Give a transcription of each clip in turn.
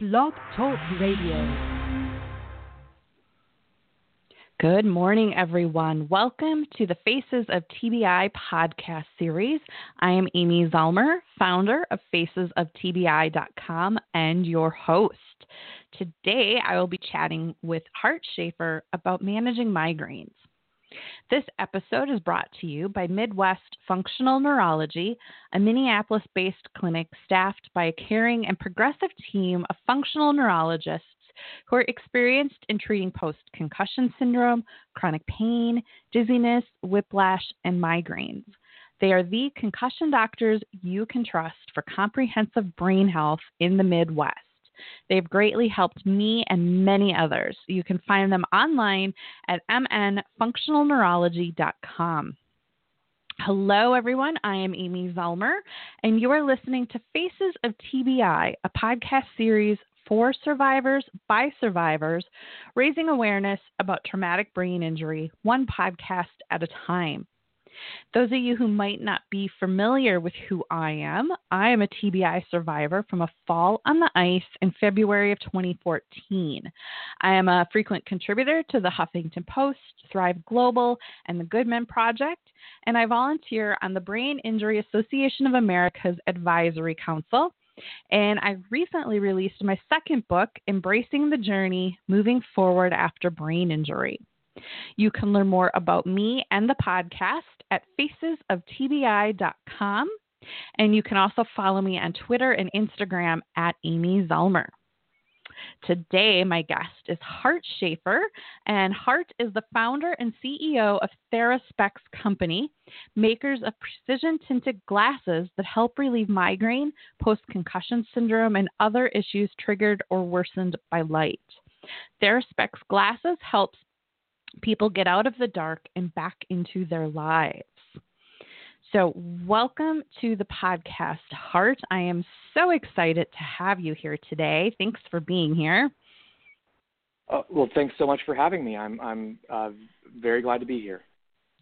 Blog Talk Radio. Good morning, everyone. Welcome to the Faces of TBI podcast series. I am Amy Zellmer, founder of facesoftbi.com and your host. Today, I will be chatting with Hart Shafer about managing migraines. This episode is brought to you by Midwest Functional Neurology, a Minneapolis based clinic staffed by a caring and progressive team of functional neurologists who are experienced in treating post concussion syndrome, chronic pain, dizziness, whiplash, and migraines. They are the concussion doctors you can trust for comprehensive brain health in the Midwest. They've greatly helped me and many others. You can find them online at mnfunctionalneurology.com. Hello, everyone. I am Amy Zellmer, and you are listening to Faces of TBI, a podcast series for survivors by survivors, raising awareness about traumatic brain injury, one podcast at a time. Those of you who might not be familiar with who I am, I am a TBI survivor from a fall on the ice in February of 2014. I am a frequent contributor to the Huffington Post, Thrive Global, and the Good Men Project, and I volunteer on the Brain Injury Association of America's Advisory Council. And I recently released my second book, Embracing the Journey Moving Forward After Brain Injury. You can learn more about me and the podcast at facesoftbi.com. And you can also follow me on Twitter and Instagram at Amy Zellmer. Today, my guest is Hart Shafer, and Hart is the founder and CEO of TheraSpecs Company, makers of precision tinted glasses that help relieve migraine, post concussion syndrome, and other issues triggered or worsened by light. TheraSpecs glasses helps people get out of the dark and back into their lives. So, welcome to the podcast, Hart. I am so excited to have you here today. Thanks for being here. Uh, well, thanks so much for having me. I'm I'm uh, very glad to be here.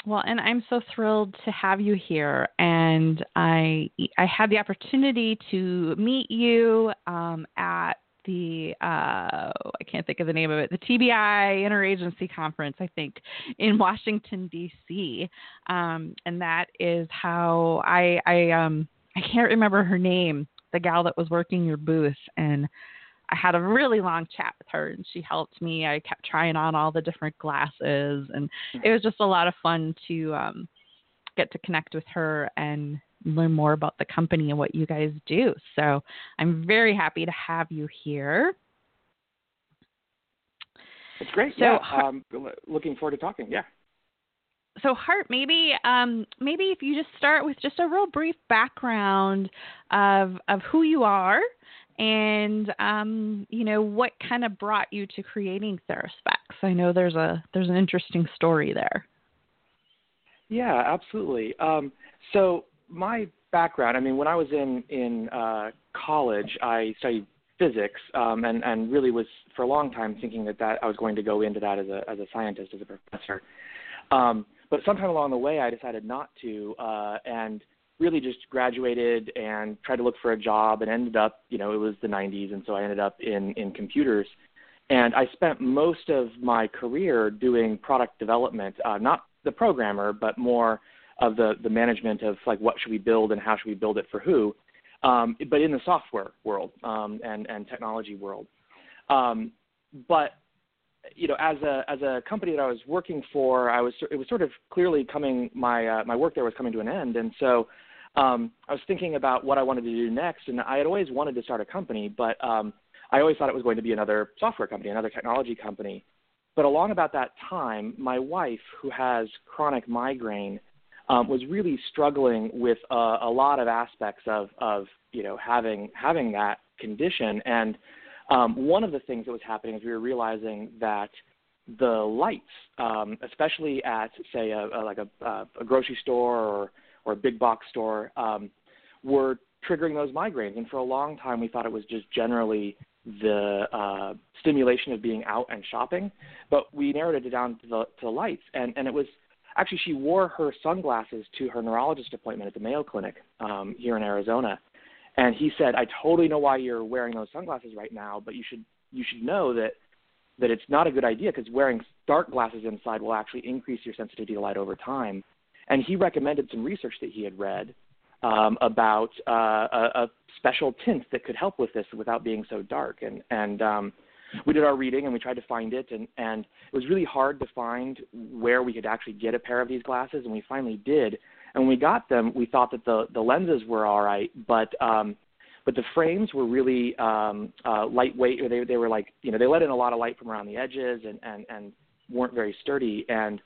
Well, and I'm so thrilled to have you here. And I I had the opportunity to meet you um, at the uh, I can't think of the name of it, the TBI Interagency Conference, I think, in Washington D.C. Um, and that is how I I um I can't remember her name, the gal that was working your booth, and I had a really long chat with her, and she helped me. I kept trying on all the different glasses, and it was just a lot of fun to um, get to connect with her and learn more about the company and what you guys do. So I'm very happy to have you here. It's great. So, yeah, um, looking forward to talking. Yeah. So Hart, maybe um, maybe if you just start with just a real brief background of of who you are and um, you know what kind of brought you to creating TheraSpecs. I know there's a there's an interesting story there. Yeah, absolutely. Um, so my background, I mean, when I was in in uh, college, I studied physics, um, and and really was for a long time thinking that that I was going to go into that as a as a scientist, as a professor. Um, but sometime along the way, I decided not to, uh, and really just graduated and tried to look for a job, and ended up, you know, it was the 90s, and so I ended up in in computers. And I spent most of my career doing product development, uh, not the programmer, but more of the the management of like what should we build and how should we build it for who, um, but in the software world um, and and technology world. Um, but you know, as a as a company that I was working for, I was it was sort of clearly coming my uh, my work there was coming to an end, and so um, I was thinking about what I wanted to do next, and I had always wanted to start a company, but um, I always thought it was going to be another software company, another technology company. But along about that time, my wife, who has chronic migraine, um, was really struggling with uh, a lot of aspects of, of you know having having that condition. And um, one of the things that was happening is we were realizing that the lights, um, especially at say a, a like a, a grocery store or or a big box store, um, were triggering those migraines. And for a long time, we thought it was just generally the uh, stimulation of being out and shopping, but we narrowed it down to the, to the lights, and, and it was actually she wore her sunglasses to her neurologist appointment at the Mayo Clinic um, here in Arizona, And he said, I totally know why you're wearing those sunglasses right now, but you should you should know that that it's not a good idea because wearing dark glasses inside will actually increase your sensitivity to light over time. And he recommended some research that he had read um, about uh, a, a special tint that could help with this without being so dark. And and um, we did our reading and we tried to find it, and and it was really hard to find where we could actually get a pair of these glasses, and we finally did. And when we got them, we thought that the the lenses were all right, but um, but the frames were really um, uh, lightweight, or they they were like you know they let in a lot of light from around the edges and and and weren't very sturdy. And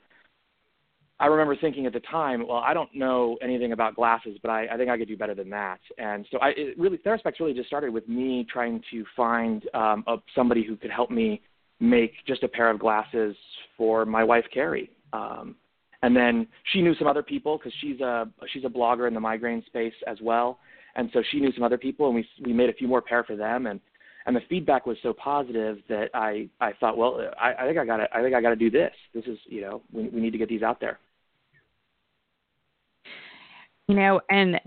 I remember thinking at the time, well, I don't know anything about glasses, but I, I think I could do better than that. And so I it really Theraspecs really just started with me trying to find um, a, somebody who could help me make just a pair of glasses for my wife Kerrie. Um, and then she knew some other people because she's a she's a blogger in the migraine space as well and so she knew some other people, and we we made a few more pair for them, and and the feedback was so positive that I I thought, well, I, I think I got to I think I got to do this. This is you know we we need to get these out there. You know, and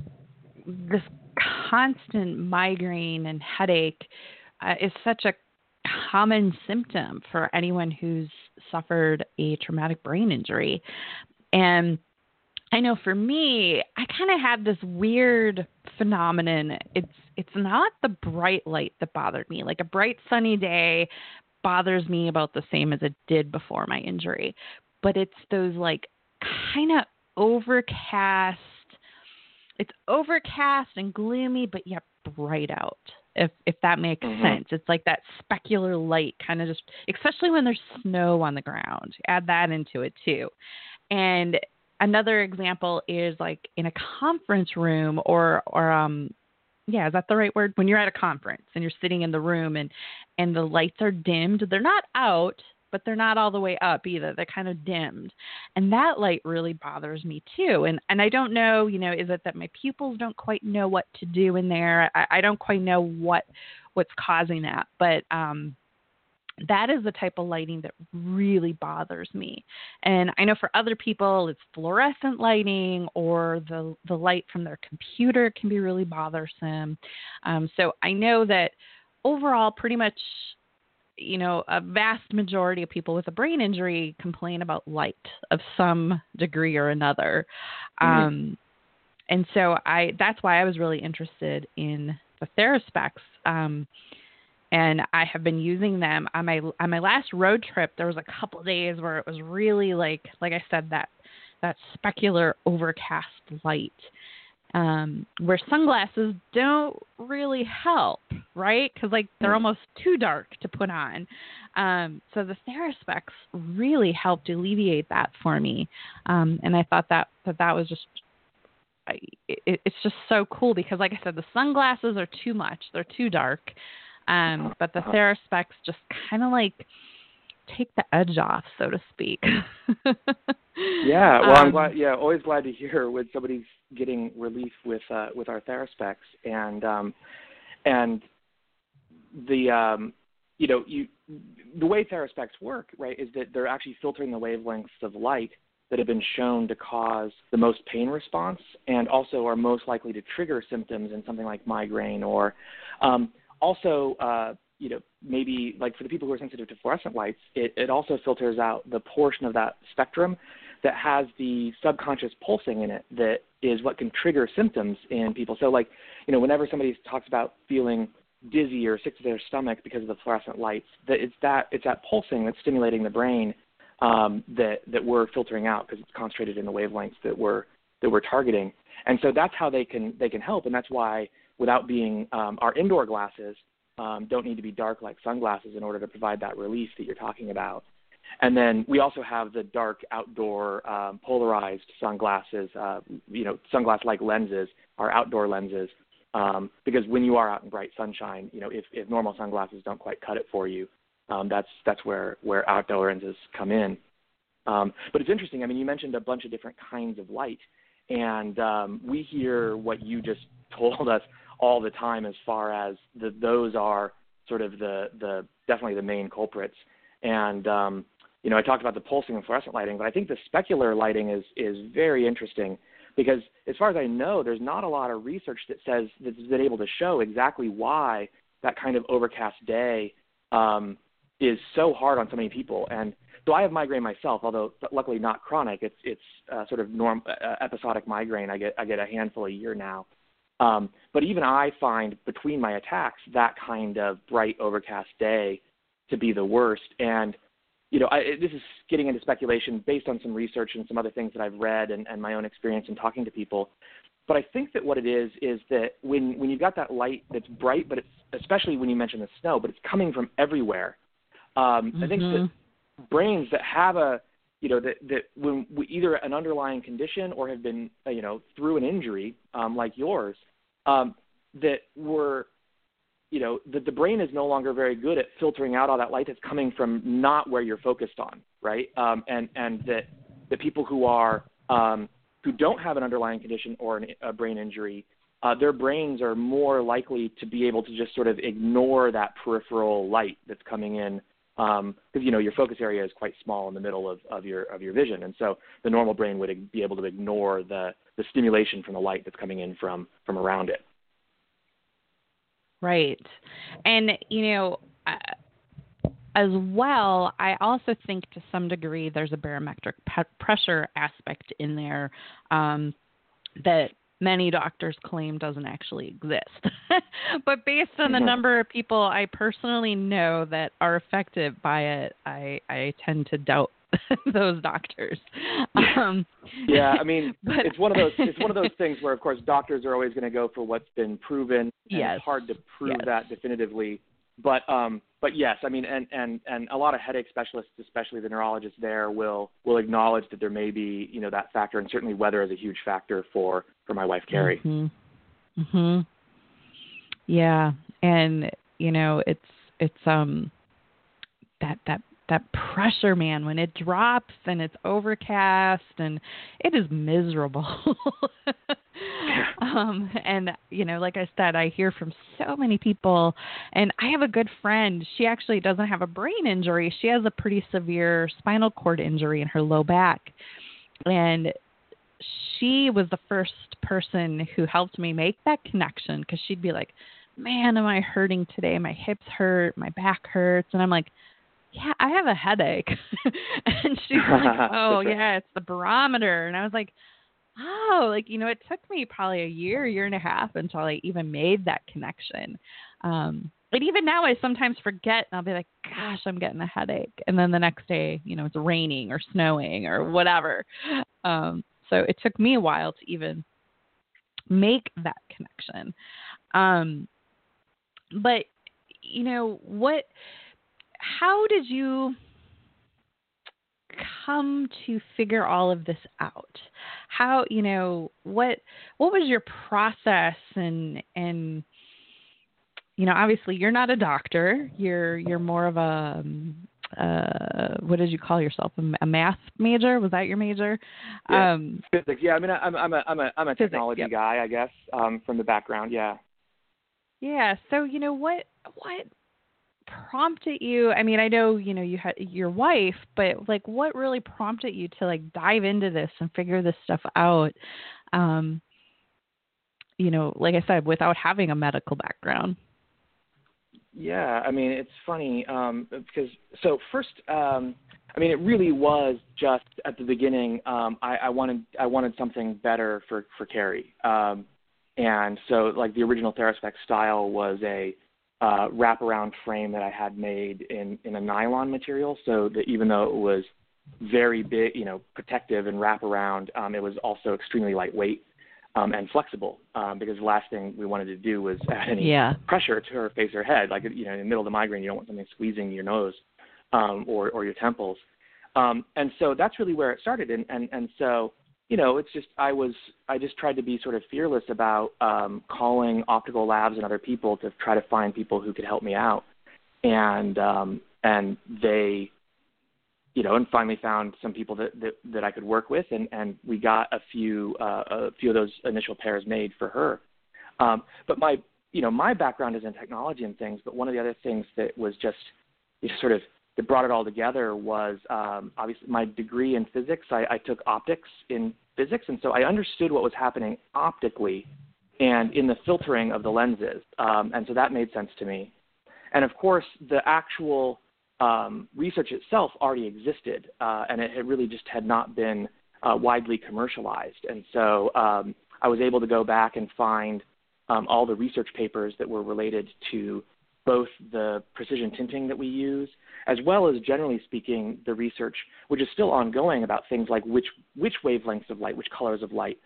this constant migraine and headache uh, is such a common symptom for anyone who's suffered a traumatic brain injury. And I know for me, I kind of have this weird phenomenon. It's it's not the bright light that bothered me. Like a bright sunny day bothers me about the same as it did before my injury. But it's those like kind of overcast it's overcast and gloomy but yet bright out if if that makes mm-hmm. sense it's like that specular light kind of just especially when there's snow on the ground add that into it too and another example is like in a conference room or or um yeah, is that the right word? When you're at a conference and you're sitting in the room and and the lights are dimmed, they're not out, but they're not all the way up either. They're kind of dimmed. And that light really bothers me too. And and I don't know, you know, is it that my pupils don't quite know what to do in there? I, I don't quite know what what's causing that. But um that is the type of lighting that really bothers me. And I know for other people it's fluorescent lighting or the the light from their computer can be really bothersome. Um, so I know that overall, pretty much, you know, a vast majority of people with a brain injury complain about light of some degree or another. Mm-hmm. Um, and so I that's why I was really interested in the Theraspecs. Um, and I have been using them on my on my last road trip. There was a couple days where it was really like like I said that that specular overcast light, um, where sunglasses don't really help, right? Because like they're mm. almost too dark to put on. Um, so the Theraspecs really helped alleviate that for me, um, and I thought that that that was just I, it, it's just so cool because, like I said, the sunglasses are too much; they're too dark. Um, but the uh-huh. Theraspecs just kind of like take the edge off, so to speak. yeah, well, I'm glad. Yeah, always glad to hear when somebody's getting relief with uh, with our Theraspecs, and um, and the um, you know you the way Theraspecs work, right, is that they're actually filtering the wavelengths of light that have been shown to cause the most pain response, and also are most likely to trigger symptoms in something like migraine or um, also, uh, you know, maybe like for the people who are sensitive to fluorescent lights, it, it also filters out the portion of that spectrum that has the subconscious pulsing in it that is what can trigger symptoms in people. So, like, you know, whenever somebody talks about feeling dizzy or sick to their stomach because of the fluorescent lights, that it's that it's that pulsing that's stimulating the brain um, that that we're filtering out because it's concentrated in the wavelengths that we're that we're targeting. And so that's how they can they can help, and that's why without being um, our indoor glasses um, don't need to be dark like sunglasses in order to provide that relief that you're talking about. And then we also have the dark outdoor um, polarized sunglasses, uh, you know, sunglass-like lenses, our outdoor lenses, um, because when you are out in bright sunshine, you know, if, if normal sunglasses don't quite cut it for you, um, that's that's where where outdoor lenses come in. Um, but it's interesting. I mean, you mentioned a bunch of different kinds of light, and um, we hear what you just told us all the time as far as the, those are sort of the, the definitely the main culprits. And um, you know, I talked about the pulsing and fluorescent lighting, but I think the specular lighting is is very interesting because as far as I know, there's not a lot of research that says that's been able to show exactly why that kind of overcast day um, is so hard on so many people. And so I have migraine myself, although luckily not chronic. It's it's uh, sort of norm uh, episodic migraine. I get I get a handful a year now. Um, but even I find between my attacks that kind of bright overcast day to be the worst. And you know, I, this is getting into speculation based on some research and some other things that I've read and, and my own experience in talking to people. But I think that what it is is that when when you've got that light that's bright, but it's especially when you mention the snow, but it's coming from everywhere. Um, mm-hmm. I think that mm-hmm. brains that have a you know that that when we, either an underlying condition or have been uh, you know through an injury um, like yours um, that were you know, that the brain is no longer very good at filtering out all that light that's coming from not where you're focused on, right? Um, and and that the people who are um, who don't have an underlying condition or an, a brain injury, uh, their brains are more likely to be able to just sort of ignore that peripheral light that's coming in because um, you know your focus area is quite small in the middle of, of your of your vision, and so the normal brain would be able to ignore the the stimulation from the light that's coming in from from around it. Right. And, you know, uh, as well, I also think to some degree there's a barometric pe- pressure aspect in there um, that many doctors claim doesn't actually exist. but based on the mm-hmm. number of people I personally know that are affected by it, I, I tend to doubt those doctors. Um, yeah, I mean, but, it's one of those it's one of those things where, of course, doctors are always going to go for what's been proven. And yes. It's hard to prove yes. that definitively. But um, but yes, I mean, and and and a lot of headache specialists, especially the neurologists there, will will acknowledge that there may be you know that factor, and certainly weather is a huge factor for for my wife Kerrie. Mm-hmm. hmm Yeah, and you know, it's it's um that that that pressure man when it drops and it's overcast and it is miserable. Um and you know like i said i hear from so many people and i have a good friend. She actually doesn't have a brain injury. She has a pretty severe spinal cord injury in her low back. And she was the first person who helped me make that connection because she'd be like man am i hurting today my hips hurt my back hurts and i'm like yeah, I have a headache. and she's like, oh, yeah, it's the barometer. And I was like, oh, like, you know, it took me probably a year, year and a half until I even made that connection. Um, but even now, I sometimes forget and I'll be like, gosh, I'm getting a headache. And then the next day, you know, it's raining or snowing or whatever. Um, so it took me a while to even make that connection. Um, but, you know, what how did you come to figure all of this out? How, you know, what what was your process and and you know, obviously you're not a doctor. You're you're more of a um, uh, what did you call yourself? A, a, math major? Was that your major? Yeah, um, physics. Yeah, I mean, I'm I'm a I'm a I'm a physics, technology yep. guy, I guess, um, from the background. Yeah. Yeah. So you know what what prompted you i mean i know you know you had your wife but like what really prompted you to like dive into this and figure this stuff out um you know like i said without having a medical background yeah i mean it's funny um because so first um i mean it really was just at the beginning um i i wanted i wanted something better for for Kerrie. Um and so like the original Theraspec style was a uh, wraparound frame that I had made in, in a nylon material, so that even though it was very big, you know, protective and wraparound, um, it was also extremely lightweight um, and flexible. Um, because the last thing we wanted to do was add any yeah. pressure to her face or head. Like you know, in the middle of the migraine, you don't want something squeezing your nose um, or or your temples. Um, and so that's really where it started. And and and so you know, it's just I was I just tried to be sort of fearless about um, calling optical labs and other people to try to find people who could help me out, and um, and they, you know, and finally found some people that that, that I could work with, and and we got a few uh, a few of those initial pairs made for her. Um, but my you know my background is in technology and things, but one of the other things that was just you know, sort of that brought it all together was um, obviously my degree in physics. I, I took optics in physics, and so I understood what was happening optically and in the filtering of the lenses, um, and so that made sense to me. And of course, the actual um, research itself already existed, uh, and it, it, really just had not been uh, widely commercialized. And so um, I was able to go back and find um, all the research papers that were related to both the precision tinting that we use, as well as generally speaking, the research, which is still ongoing about things like which, which wavelengths of light, which colors of light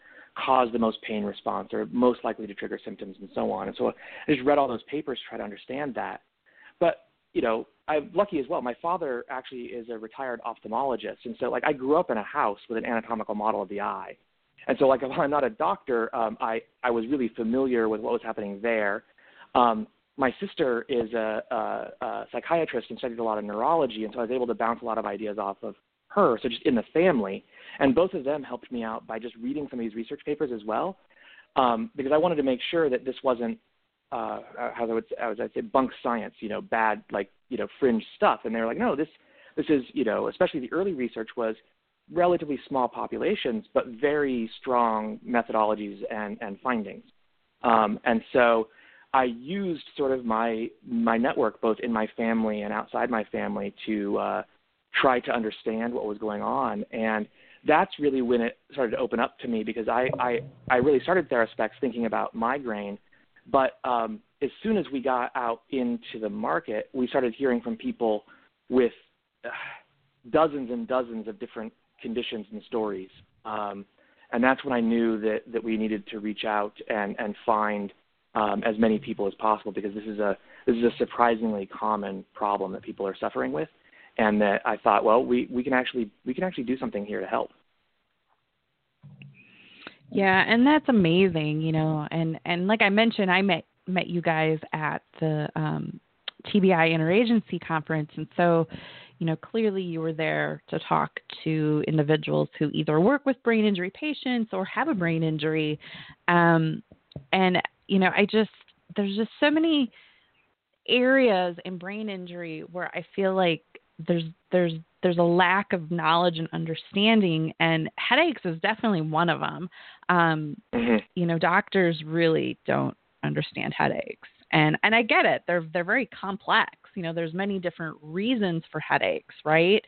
cause the most pain response or most likely to trigger symptoms and so on. And so I just read all those papers to try to understand that. But, you know, I'm lucky as well. My father actually is a retired ophthalmologist. And so, like, I grew up in a house with an anatomical model of the eye. And so, like, while I'm not a doctor, um, I, I was really familiar with what was happening there. Um, my sister is a, a, a psychiatrist and studied a lot of neurology, and so I was able to bounce a lot of ideas off of her. So just in the family, and both of them helped me out by just reading some of these research papers as well, um, because I wanted to make sure that this wasn't uh, how I would as I say bunk science, you know, bad like you know fringe stuff. And they were like, no, this this is you know, especially the early research was relatively small populations, but very strong methodologies and and findings. Um, and so I used sort of my my network both in my family and outside my family to uh, try to understand what was going on, and that's really when it started to open up to me because I I, I really started TheraSpecs thinking about migraine, but um, as soon as we got out into the market, we started hearing from people with uh, dozens and dozens of different conditions and stories. Um, and that's when I knew that, that we needed to reach out and, and find um, as many people as possible because this is a this is a surprisingly common problem that people are suffering with, and that I thought, well, we, we can actually we can actually do something here to help. Yeah, and that's amazing, you know, and and like I mentioned, I met met you guys at the um, TBI Interagency Conference, and so you know, clearly you were there to talk to individuals who either work with brain injury patients or have a brain injury. Um, and you know, I just there's just so many areas in brain injury where I feel like there's there's there's a lack of knowledge and understanding and headaches is definitely one of them um, mm-hmm. you know doctors really don't understand headaches and and i get it they're they're very complex you know there's many different reasons for headaches right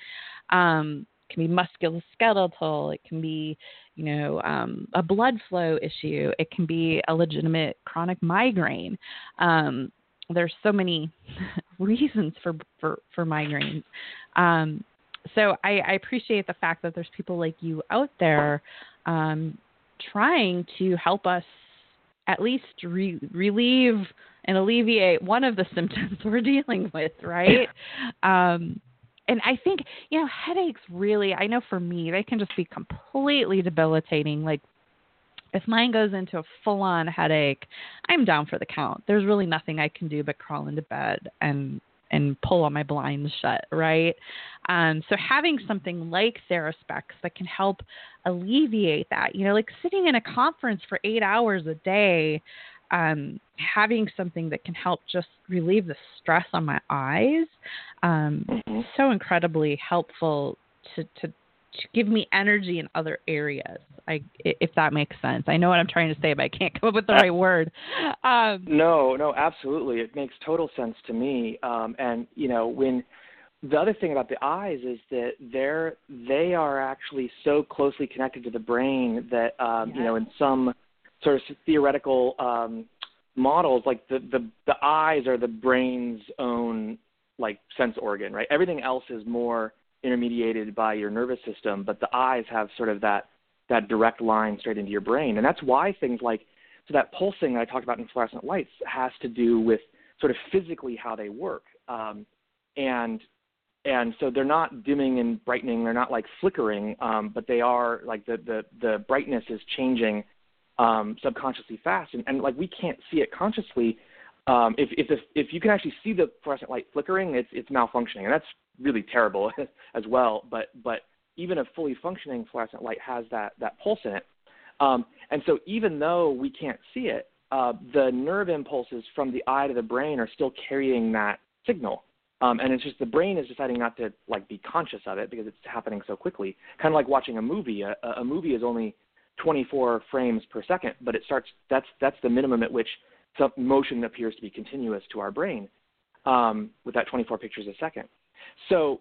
um, it can be musculoskeletal it can be you know, um, a blood flow issue. It can be a legitimate chronic migraine. Um, there's so many reasons for for, for migraines. Um, so I, I, appreciate the fact that there's people like you out there um, trying to help us at least re- relieve and alleviate one of the symptoms we're dealing with, right? Um, and I think, you know, headaches really, I know for me, they can just be completely debilitating. Like, if mine goes into a full on headache, I'm down for the count. There's really nothing I can do but crawl into bed and and pull on my blinds shut, right? Um, so having something like TheraSpecs that can help alleviate that, you know, like sitting in a conference for eight hours a day, um, having something that can help just relieve the stress on my eyes um, mm-hmm. so incredibly helpful to to give me energy in other areas. I, if that makes sense. I know what I'm trying to say, but I can't come up with the right word. Um, no, no, absolutely. It makes total sense to me. Um, and you know, when the other thing about the eyes is that they're they are actually so closely connected to the brain that um, yes. you know, in some sort of theoretical um, models, like the, the the eyes are the brain's own like sense organ, right? Everything else is more intermediated by your nervous system, but the eyes have sort of that that direct line straight into your brain, and that's why things like so that pulsing that I talked about in fluorescent lights has to do with sort of physically how they work, um, and and so they're not dimming and brightening, they're not like flickering, um, but they are like the the the brightness is changing um, subconsciously fast, and, and like we can't see it consciously. Um, if if the, if you can actually see the fluorescent light flickering, it's it's malfunctioning, and that's really terrible as well. But but even a fully functioning fluorescent light has that that pulse in it, um, and so even though we can't see it, uh, the nerve impulses from the eye to the brain are still carrying that signal. Um, and it's just the brain is deciding not to like be conscious of it because it's happening so quickly. Kind of like watching a movie. A, a movie is only 24 frames per second, but it starts. That's that's the minimum at which some motion appears to be continuous to our brain, um, with that 24 pictures a second. So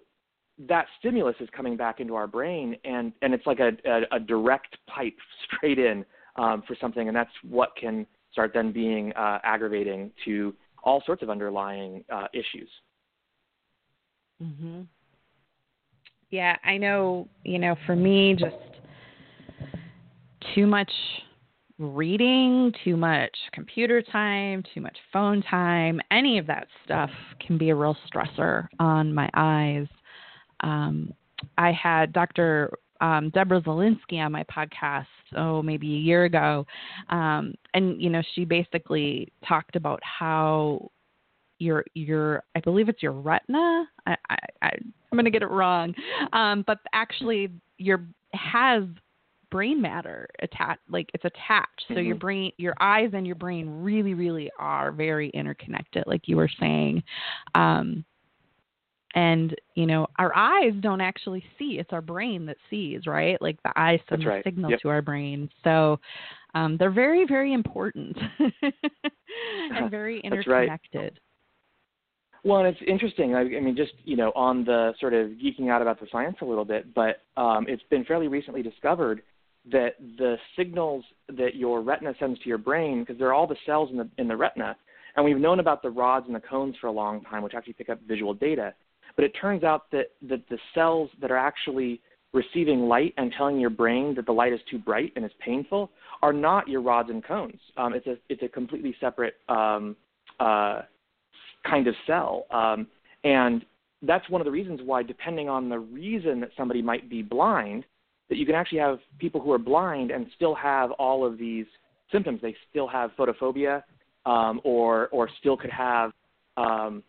that stimulus is coming back into our brain, and and it's like a a, a direct pipe straight in um, for something, and that's what can start then being uh, aggravating to all sorts of underlying uh, issues. Mhm. Yeah, I know. You know, for me, just too much reading, too much computer time, too much phone time, any of that stuff can be a real stressor on my eyes. Um, I had Dr. Um, Deborah Zelinsky on my podcast, oh, maybe a year ago. Um, and, you know, she basically talked about how your your I believe it's your retina. I, I, I am gonna get it wrong, um, but actually your has brain matter attached like it's attached so mm-hmm. your brain your eyes and your brain really really are very interconnected like you were saying um and you know our eyes don't actually see it's our brain that sees right like the eyes send a signal yep. to our brain so um they're very very important and very interconnected well, and it's interesting. I, I mean, just you know, on the sort of geeking out about the science a little bit, but um, it's been fairly recently discovered that the signals that your retina sends to your brain, because they're all the cells in the in the retina, and we've known about the rods and the cones for a long time, which actually pick up visual data. But it turns out that that the cells that are actually receiving light and telling your brain that the light is too bright and is painful are not your rods and cones. Um, it's a it's a completely separate um, uh, kind of cell. Um, and that's one of the reasons why, depending on the reason that somebody might be blind, that you can actually have people who are blind and still have all of these symptoms. They still have photophobia, um, or or still could have um,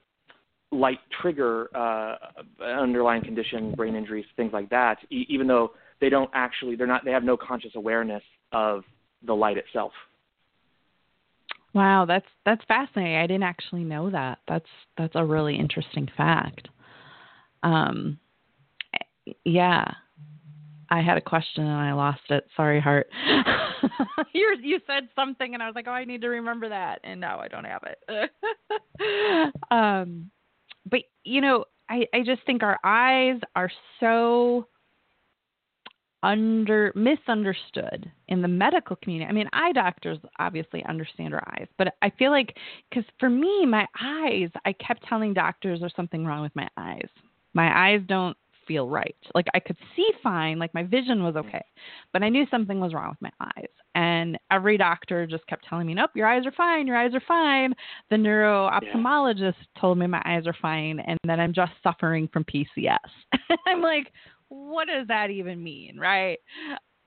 light trigger uh, underlying condition, brain injuries, things like that. E- even though they don't actually, they're not, they have no conscious awareness of the light itself. Wow, that's that's fascinating. I didn't actually know that. That's that's a really interesting fact. Um, yeah, I had a question and I lost it. Sorry, Hart. you you said something and I was like, oh, I need to remember that, and now I don't have it. um, but you know, I I just think our eyes are so under misunderstood in the medical community. I mean, eye doctors obviously understand our eyes, but I feel like cuz for me my eyes, I kept telling doctors there's something wrong with my eyes. My eyes don't feel right. Like I could see fine, like my vision was okay, but I knew something was wrong with my eyes. And every doctor just kept telling me, "Nope, your eyes are fine. Your eyes are fine." The neuro ophthalmologist yeah. told me my eyes are fine and that I'm just suffering from PCS. I'm like, what does that even mean, right?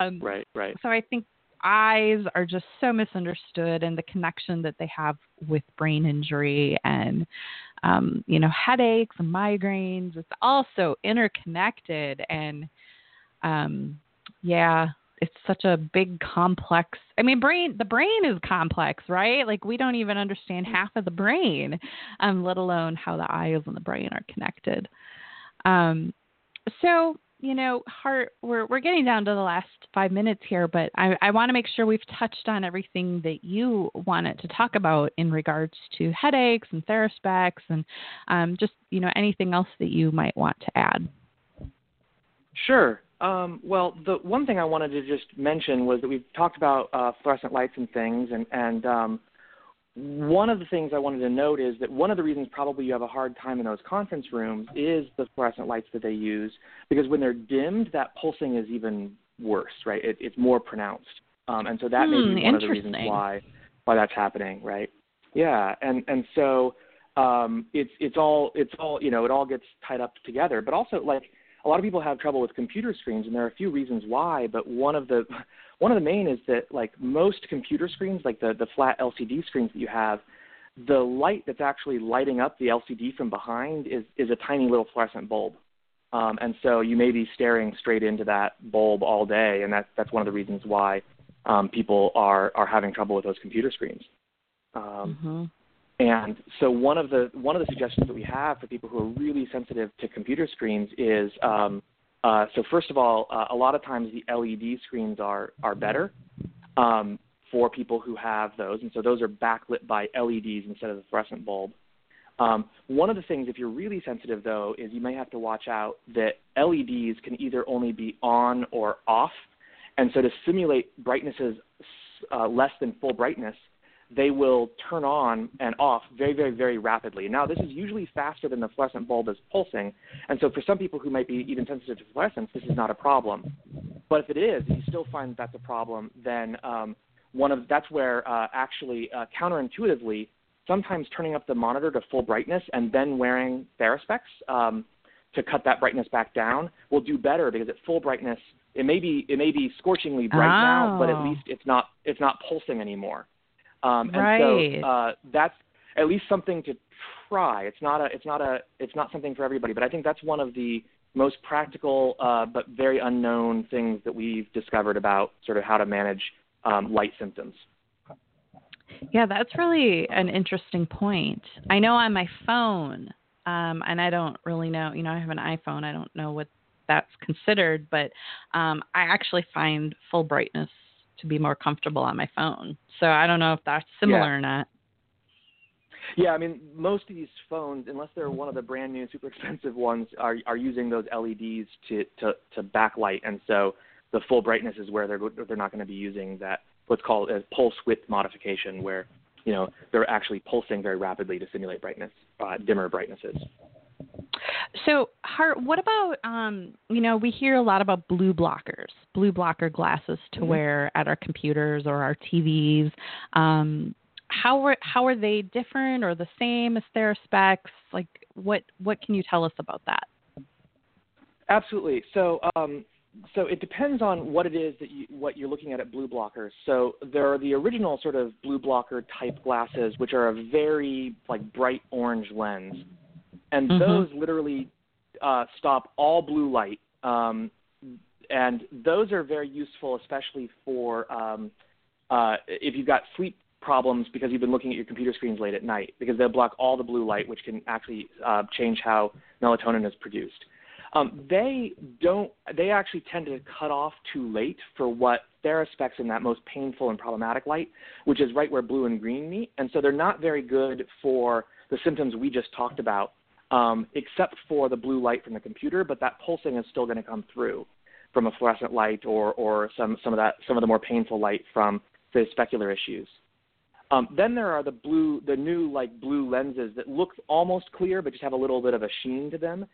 Um, right, right. So I think eyes are just so misunderstood and the connection that they have with brain injury and um, you know headaches and migraines it's also interconnected and um, yeah it's such a big complex i mean brain the brain is complex right? Like we don't even understand half of the brain um, let alone how the eyes and the brain are connected. Um, so you know, Hart, we're we're getting down to the last five minutes here, but I, I want to make sure we've touched on everything that you wanted to talk about in regards to headaches and Theraspecs and um, just you know anything else that you might want to add. Sure. Um, well, the one thing I wanted to just mention was that we've talked about uh, fluorescent lights and things, and and um, one of the things I wanted to note is that one of the reasons probably you have a hard time in those conference rooms is the fluorescent lights that they use, because when they're dimmed, that pulsing is even worse, right? It, it's more pronounced, um, and so that may be hmm, one of the reasons why why that's happening, right? Yeah, and and so um, it's it's all it's all you know it all gets tied up together, but also like a lot of people have trouble with computer screens, and there are a few reasons why. But one of the one of the main is that like most computer screens, like the the flat LCD screens that you have, the light that's actually lighting up the LCD from behind is is a tiny little fluorescent bulb. Um, and so you may be staring straight into that bulb all day, and that's that's one of the reasons why um, people are are having trouble with those computer screens. Um, mm-hmm. And so one of the one of the suggestions that we have for people who are really sensitive to computer screens is um, Uh, so first of all, uh, a lot of times the LED screens are are better um, for people who have those, and so those are backlit by LEDs instead of the fluorescent bulb. Um, one of the things, if you're really sensitive though, is you may have to watch out that LEDs can either only be on or off, and so to simulate brightnesses uh, less than full brightness, they will turn on and off very, very, very rapidly. Now, this is usually faster than the fluorescent bulb is pulsing, and so for some people who might be even sensitive to fluorescence, this is not a problem. But if it is, if you still find that that's a problem, then um, one of that's where uh, actually uh, counterintuitively, sometimes turning up the monitor to full brightness and then wearing Theraspecs um, to cut that brightness back down will do better because at full brightness it may be it may be scorchingly bright oh. now, but at Oh. least it's not it's not pulsing anymore. Um, and Right. so uh, that's at least something to try. It's not a it's not a it's not something for everybody, but I think that's one of the most practical uh, but very unknown things that we've discovered about sort of how to manage um, light symptoms. Yeah, that's really an interesting point. I know on my phone, um, and I don't really know, you know, I have an iPhone. I don't know what that's considered, but um, I actually find full brightness to be more comfortable on my phone. So I don't know if that's similar Yeah. or not. Yeah, I mean, most of these phones, unless they're one of the brand new, super expensive ones, are are using those LEDs to to to backlight, and so the full brightness is where they're they're not going to be using that what's called a pulse width modification, where you know they're actually pulsing very rapidly to simulate brightness, uh, dimmer brightnesses. So, Hart, what about um, you know, we hear a lot about blue blockers, blue blocker glasses to Mhm. wear at our computers or our TVs. Um, how are how are they different or the same as Theraspecs? Like, what what can you tell us about that? Absolutely. So, um, so it depends on what it is that you, what you're looking at at blue blockers. So there are the original sort of blue blocker type glasses, which are a very like bright orange lens, and Mhm. those literally uh, stop all blue light. Um, and those are very useful, especially for um, uh, if you've got sleep problems because you've been looking at your computer screens late at night, because they'll block all the blue light, which can actually uh, change how melatonin is produced. Um, they don't. They actually tend to cut off too late for what Theraspecs in that most painful and problematic light, which is right where blue and green meet, and so they're not very good for the symptoms we just talked about, um, except for the blue light from the computer. But that pulsing is still going to come through from a fluorescent light or or some some of that some of the more painful light from the specular issues. Um, then there are the blue, the new like blue lenses that look almost clear but just have a little bit of a sheen to them,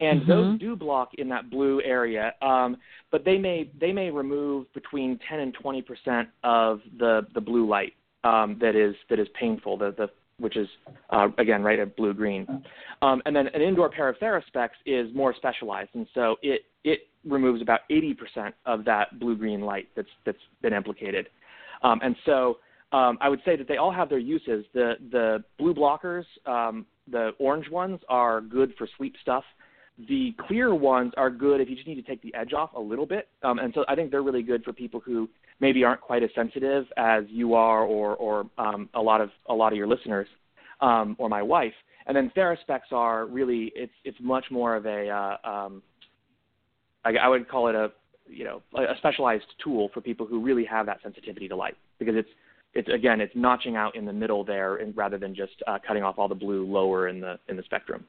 and Mhm. those do block in that blue area. Um, but they may they may remove between 10 and 20 percent of the the blue light um, that is that is painful. The the which is uh, again right at blue green, um, and then an indoor pair of Theraspecs is more specialized, and so it it removes about 80 percent of that blue green light that's that's been implicated, um, and so um, I would say that they all have their uses. The the blue blockers, um, the orange ones, are good for sleep stuff. The clear ones are good if you just need to take the edge off a little bit, um, and so I think they're really good for people who maybe aren't quite as sensitive as you are, or or um, a lot of a lot of your listeners, um, or my wife. And then Theraspecs are really it's it's much more of a uh, um, I, I would call it a you know a specialized tool for people who really have that sensitivity to light because it's it's again it's notching out in the middle there and rather than just uh, cutting off all the blue lower in the in the spectrum.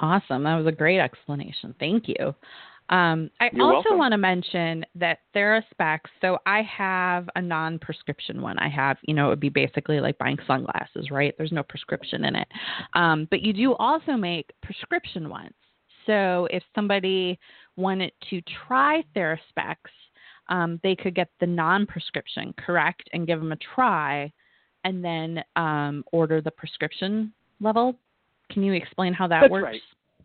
Awesome. That was a great explanation. Thank you. Um, I You're also welcome. want to mention that Theraspecs, so I have a non prescription one. I have, you know, it would be basically like buying sunglasses, right? There's no prescription in it. Um, but you do also make prescription ones. So if somebody wanted to try Theraspecs, um, they could get the non prescription, correct, and give them a try and then um, order the prescription level. Can you explain how that That's works? right.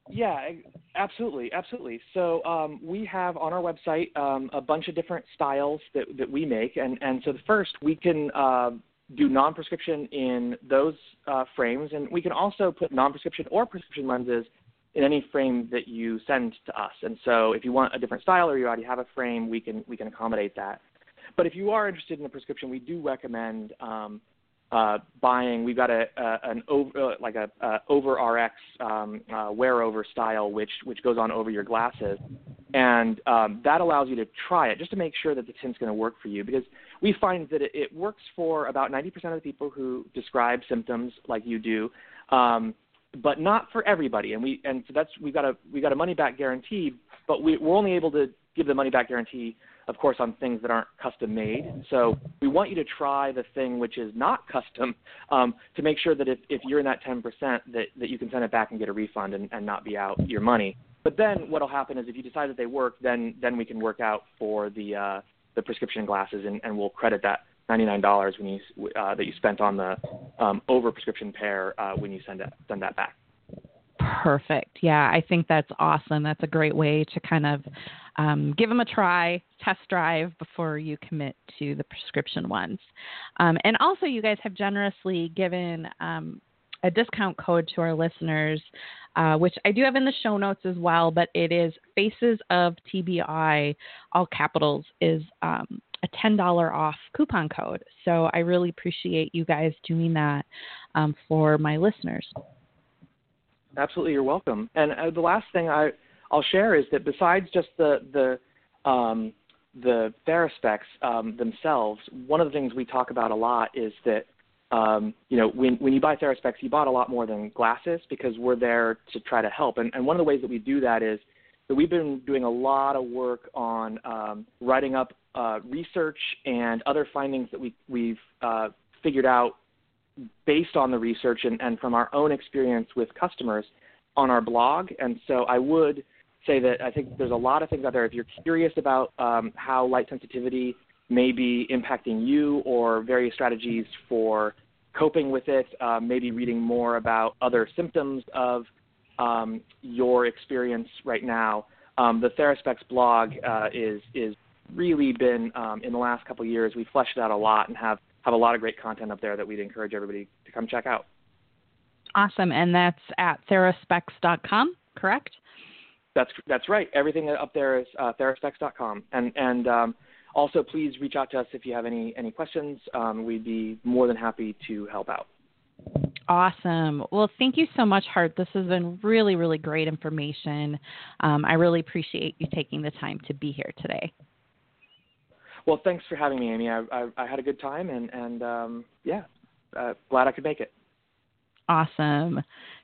Yeah, absolutely, absolutely. So um, we have on our website um, a bunch of different styles that, that we make, and, and so the first we can uh, do non-prescription in those uh, frames, and we can also put non-prescription or prescription lenses in any frame that you send to us. And so if you want a different style or you already have a frame, we can we can accommodate that. But if you are interested in a prescription, we do recommend um, uh, buying. We've got a, a an over uh, like a, a over RX um, uh, wear over style, which which goes on over your glasses, and um, that allows you to try it just to make sure that the tint's going to work for you. Because we find that it, it works for about 90% of the people who describe symptoms like you do. Um, but not for everybody, and we and so that's we got a we got a money back guarantee, but we, we're only able to give the money back guarantee of course, on things that aren't custom made. So we want you to try the thing which is not custom um, to make sure that if, if you're in that 10%, that, that you can send it back and get a refund and, and not be out your money. But then what will happen is if you decide that they work, then then we can work out for the uh, the prescription glasses and, and we'll credit that $99 when you uh, that you spent on the um, over prescription pair uh, when you send it send that back. Perfect. Yeah, I think that's awesome. That's a great way to kind of um, give them a try, test drive before you commit to the prescription ones. Um, and also, you guys have generously given um, a discount code to our listeners, uh, which I do have in the show notes as well, but it is Faces of TBI, all capitals, is um, a $10 off coupon code. So I really appreciate you guys doing that um, for my listeners. Absolutely, you're welcome. And uh, the last thing I I'll share is that besides just the the um, the Theraspecs um, themselves, one of the things we talk about a lot is that um, you know when when you buy Theraspecs, you bought a lot more than glasses because we're there to try to help. And, and one of the ways that we do that is that we've been doing a lot of work on um, writing up uh, research and other findings that we we've uh, figured out based on the research and, and from our own experience with customers on our blog. And so I would say that I think there's a lot of things out there. If you're curious about um, how light sensitivity may be impacting you or various strategies for coping with it, uh, maybe reading more about other symptoms of um, your experience right now. Um, the Theraspecs blog uh, is is really been um, in the last couple years. We've fleshed out a lot and have have a lot of great content up there that we'd encourage everybody to come check out. Awesome, and that's at theraspecs.com, correct? That's that's right. Everything up there is uh, theraspecs.com, and and um, also please reach out to us if you have any any questions. Um, we'd be more than happy to help out. Awesome. Well, thank you so much, Hart. This has been really, really great information. Um, I really appreciate you taking the time to be here today. Well, thanks for having me, Amy. I, I, I had a good time, and and um, yeah, uh, glad I could make it. Awesome.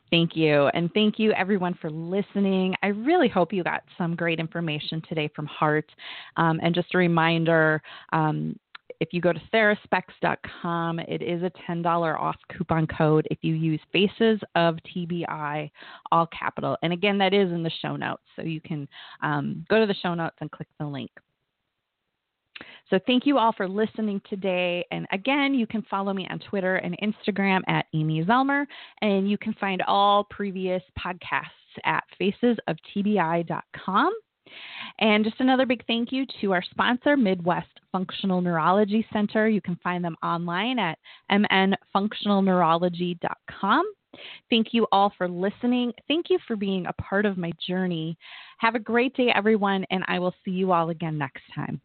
Thank you. And thank you, everyone, for listening. I really hope you got some great information today from Hart. Um, and just a reminder um, if you go to theraspecs.com, it is a $10 off coupon code if you use Faces of TBI, all capital. And again, that is in the show notes. So you can um, go to the show notes and click the link. So thank you all for listening today. And again, you can follow me on Twitter and Instagram at Amy Zellmer, and you can find all previous podcasts at facesoftbi.com. And just another big thank you to our sponsor, Midwest Functional Neurology Center. You can find them online at mnfunctionalneurology.com. Thank you all for listening. Thank you for being a part of my journey. Have a great day, everyone, and I will see you all again next time.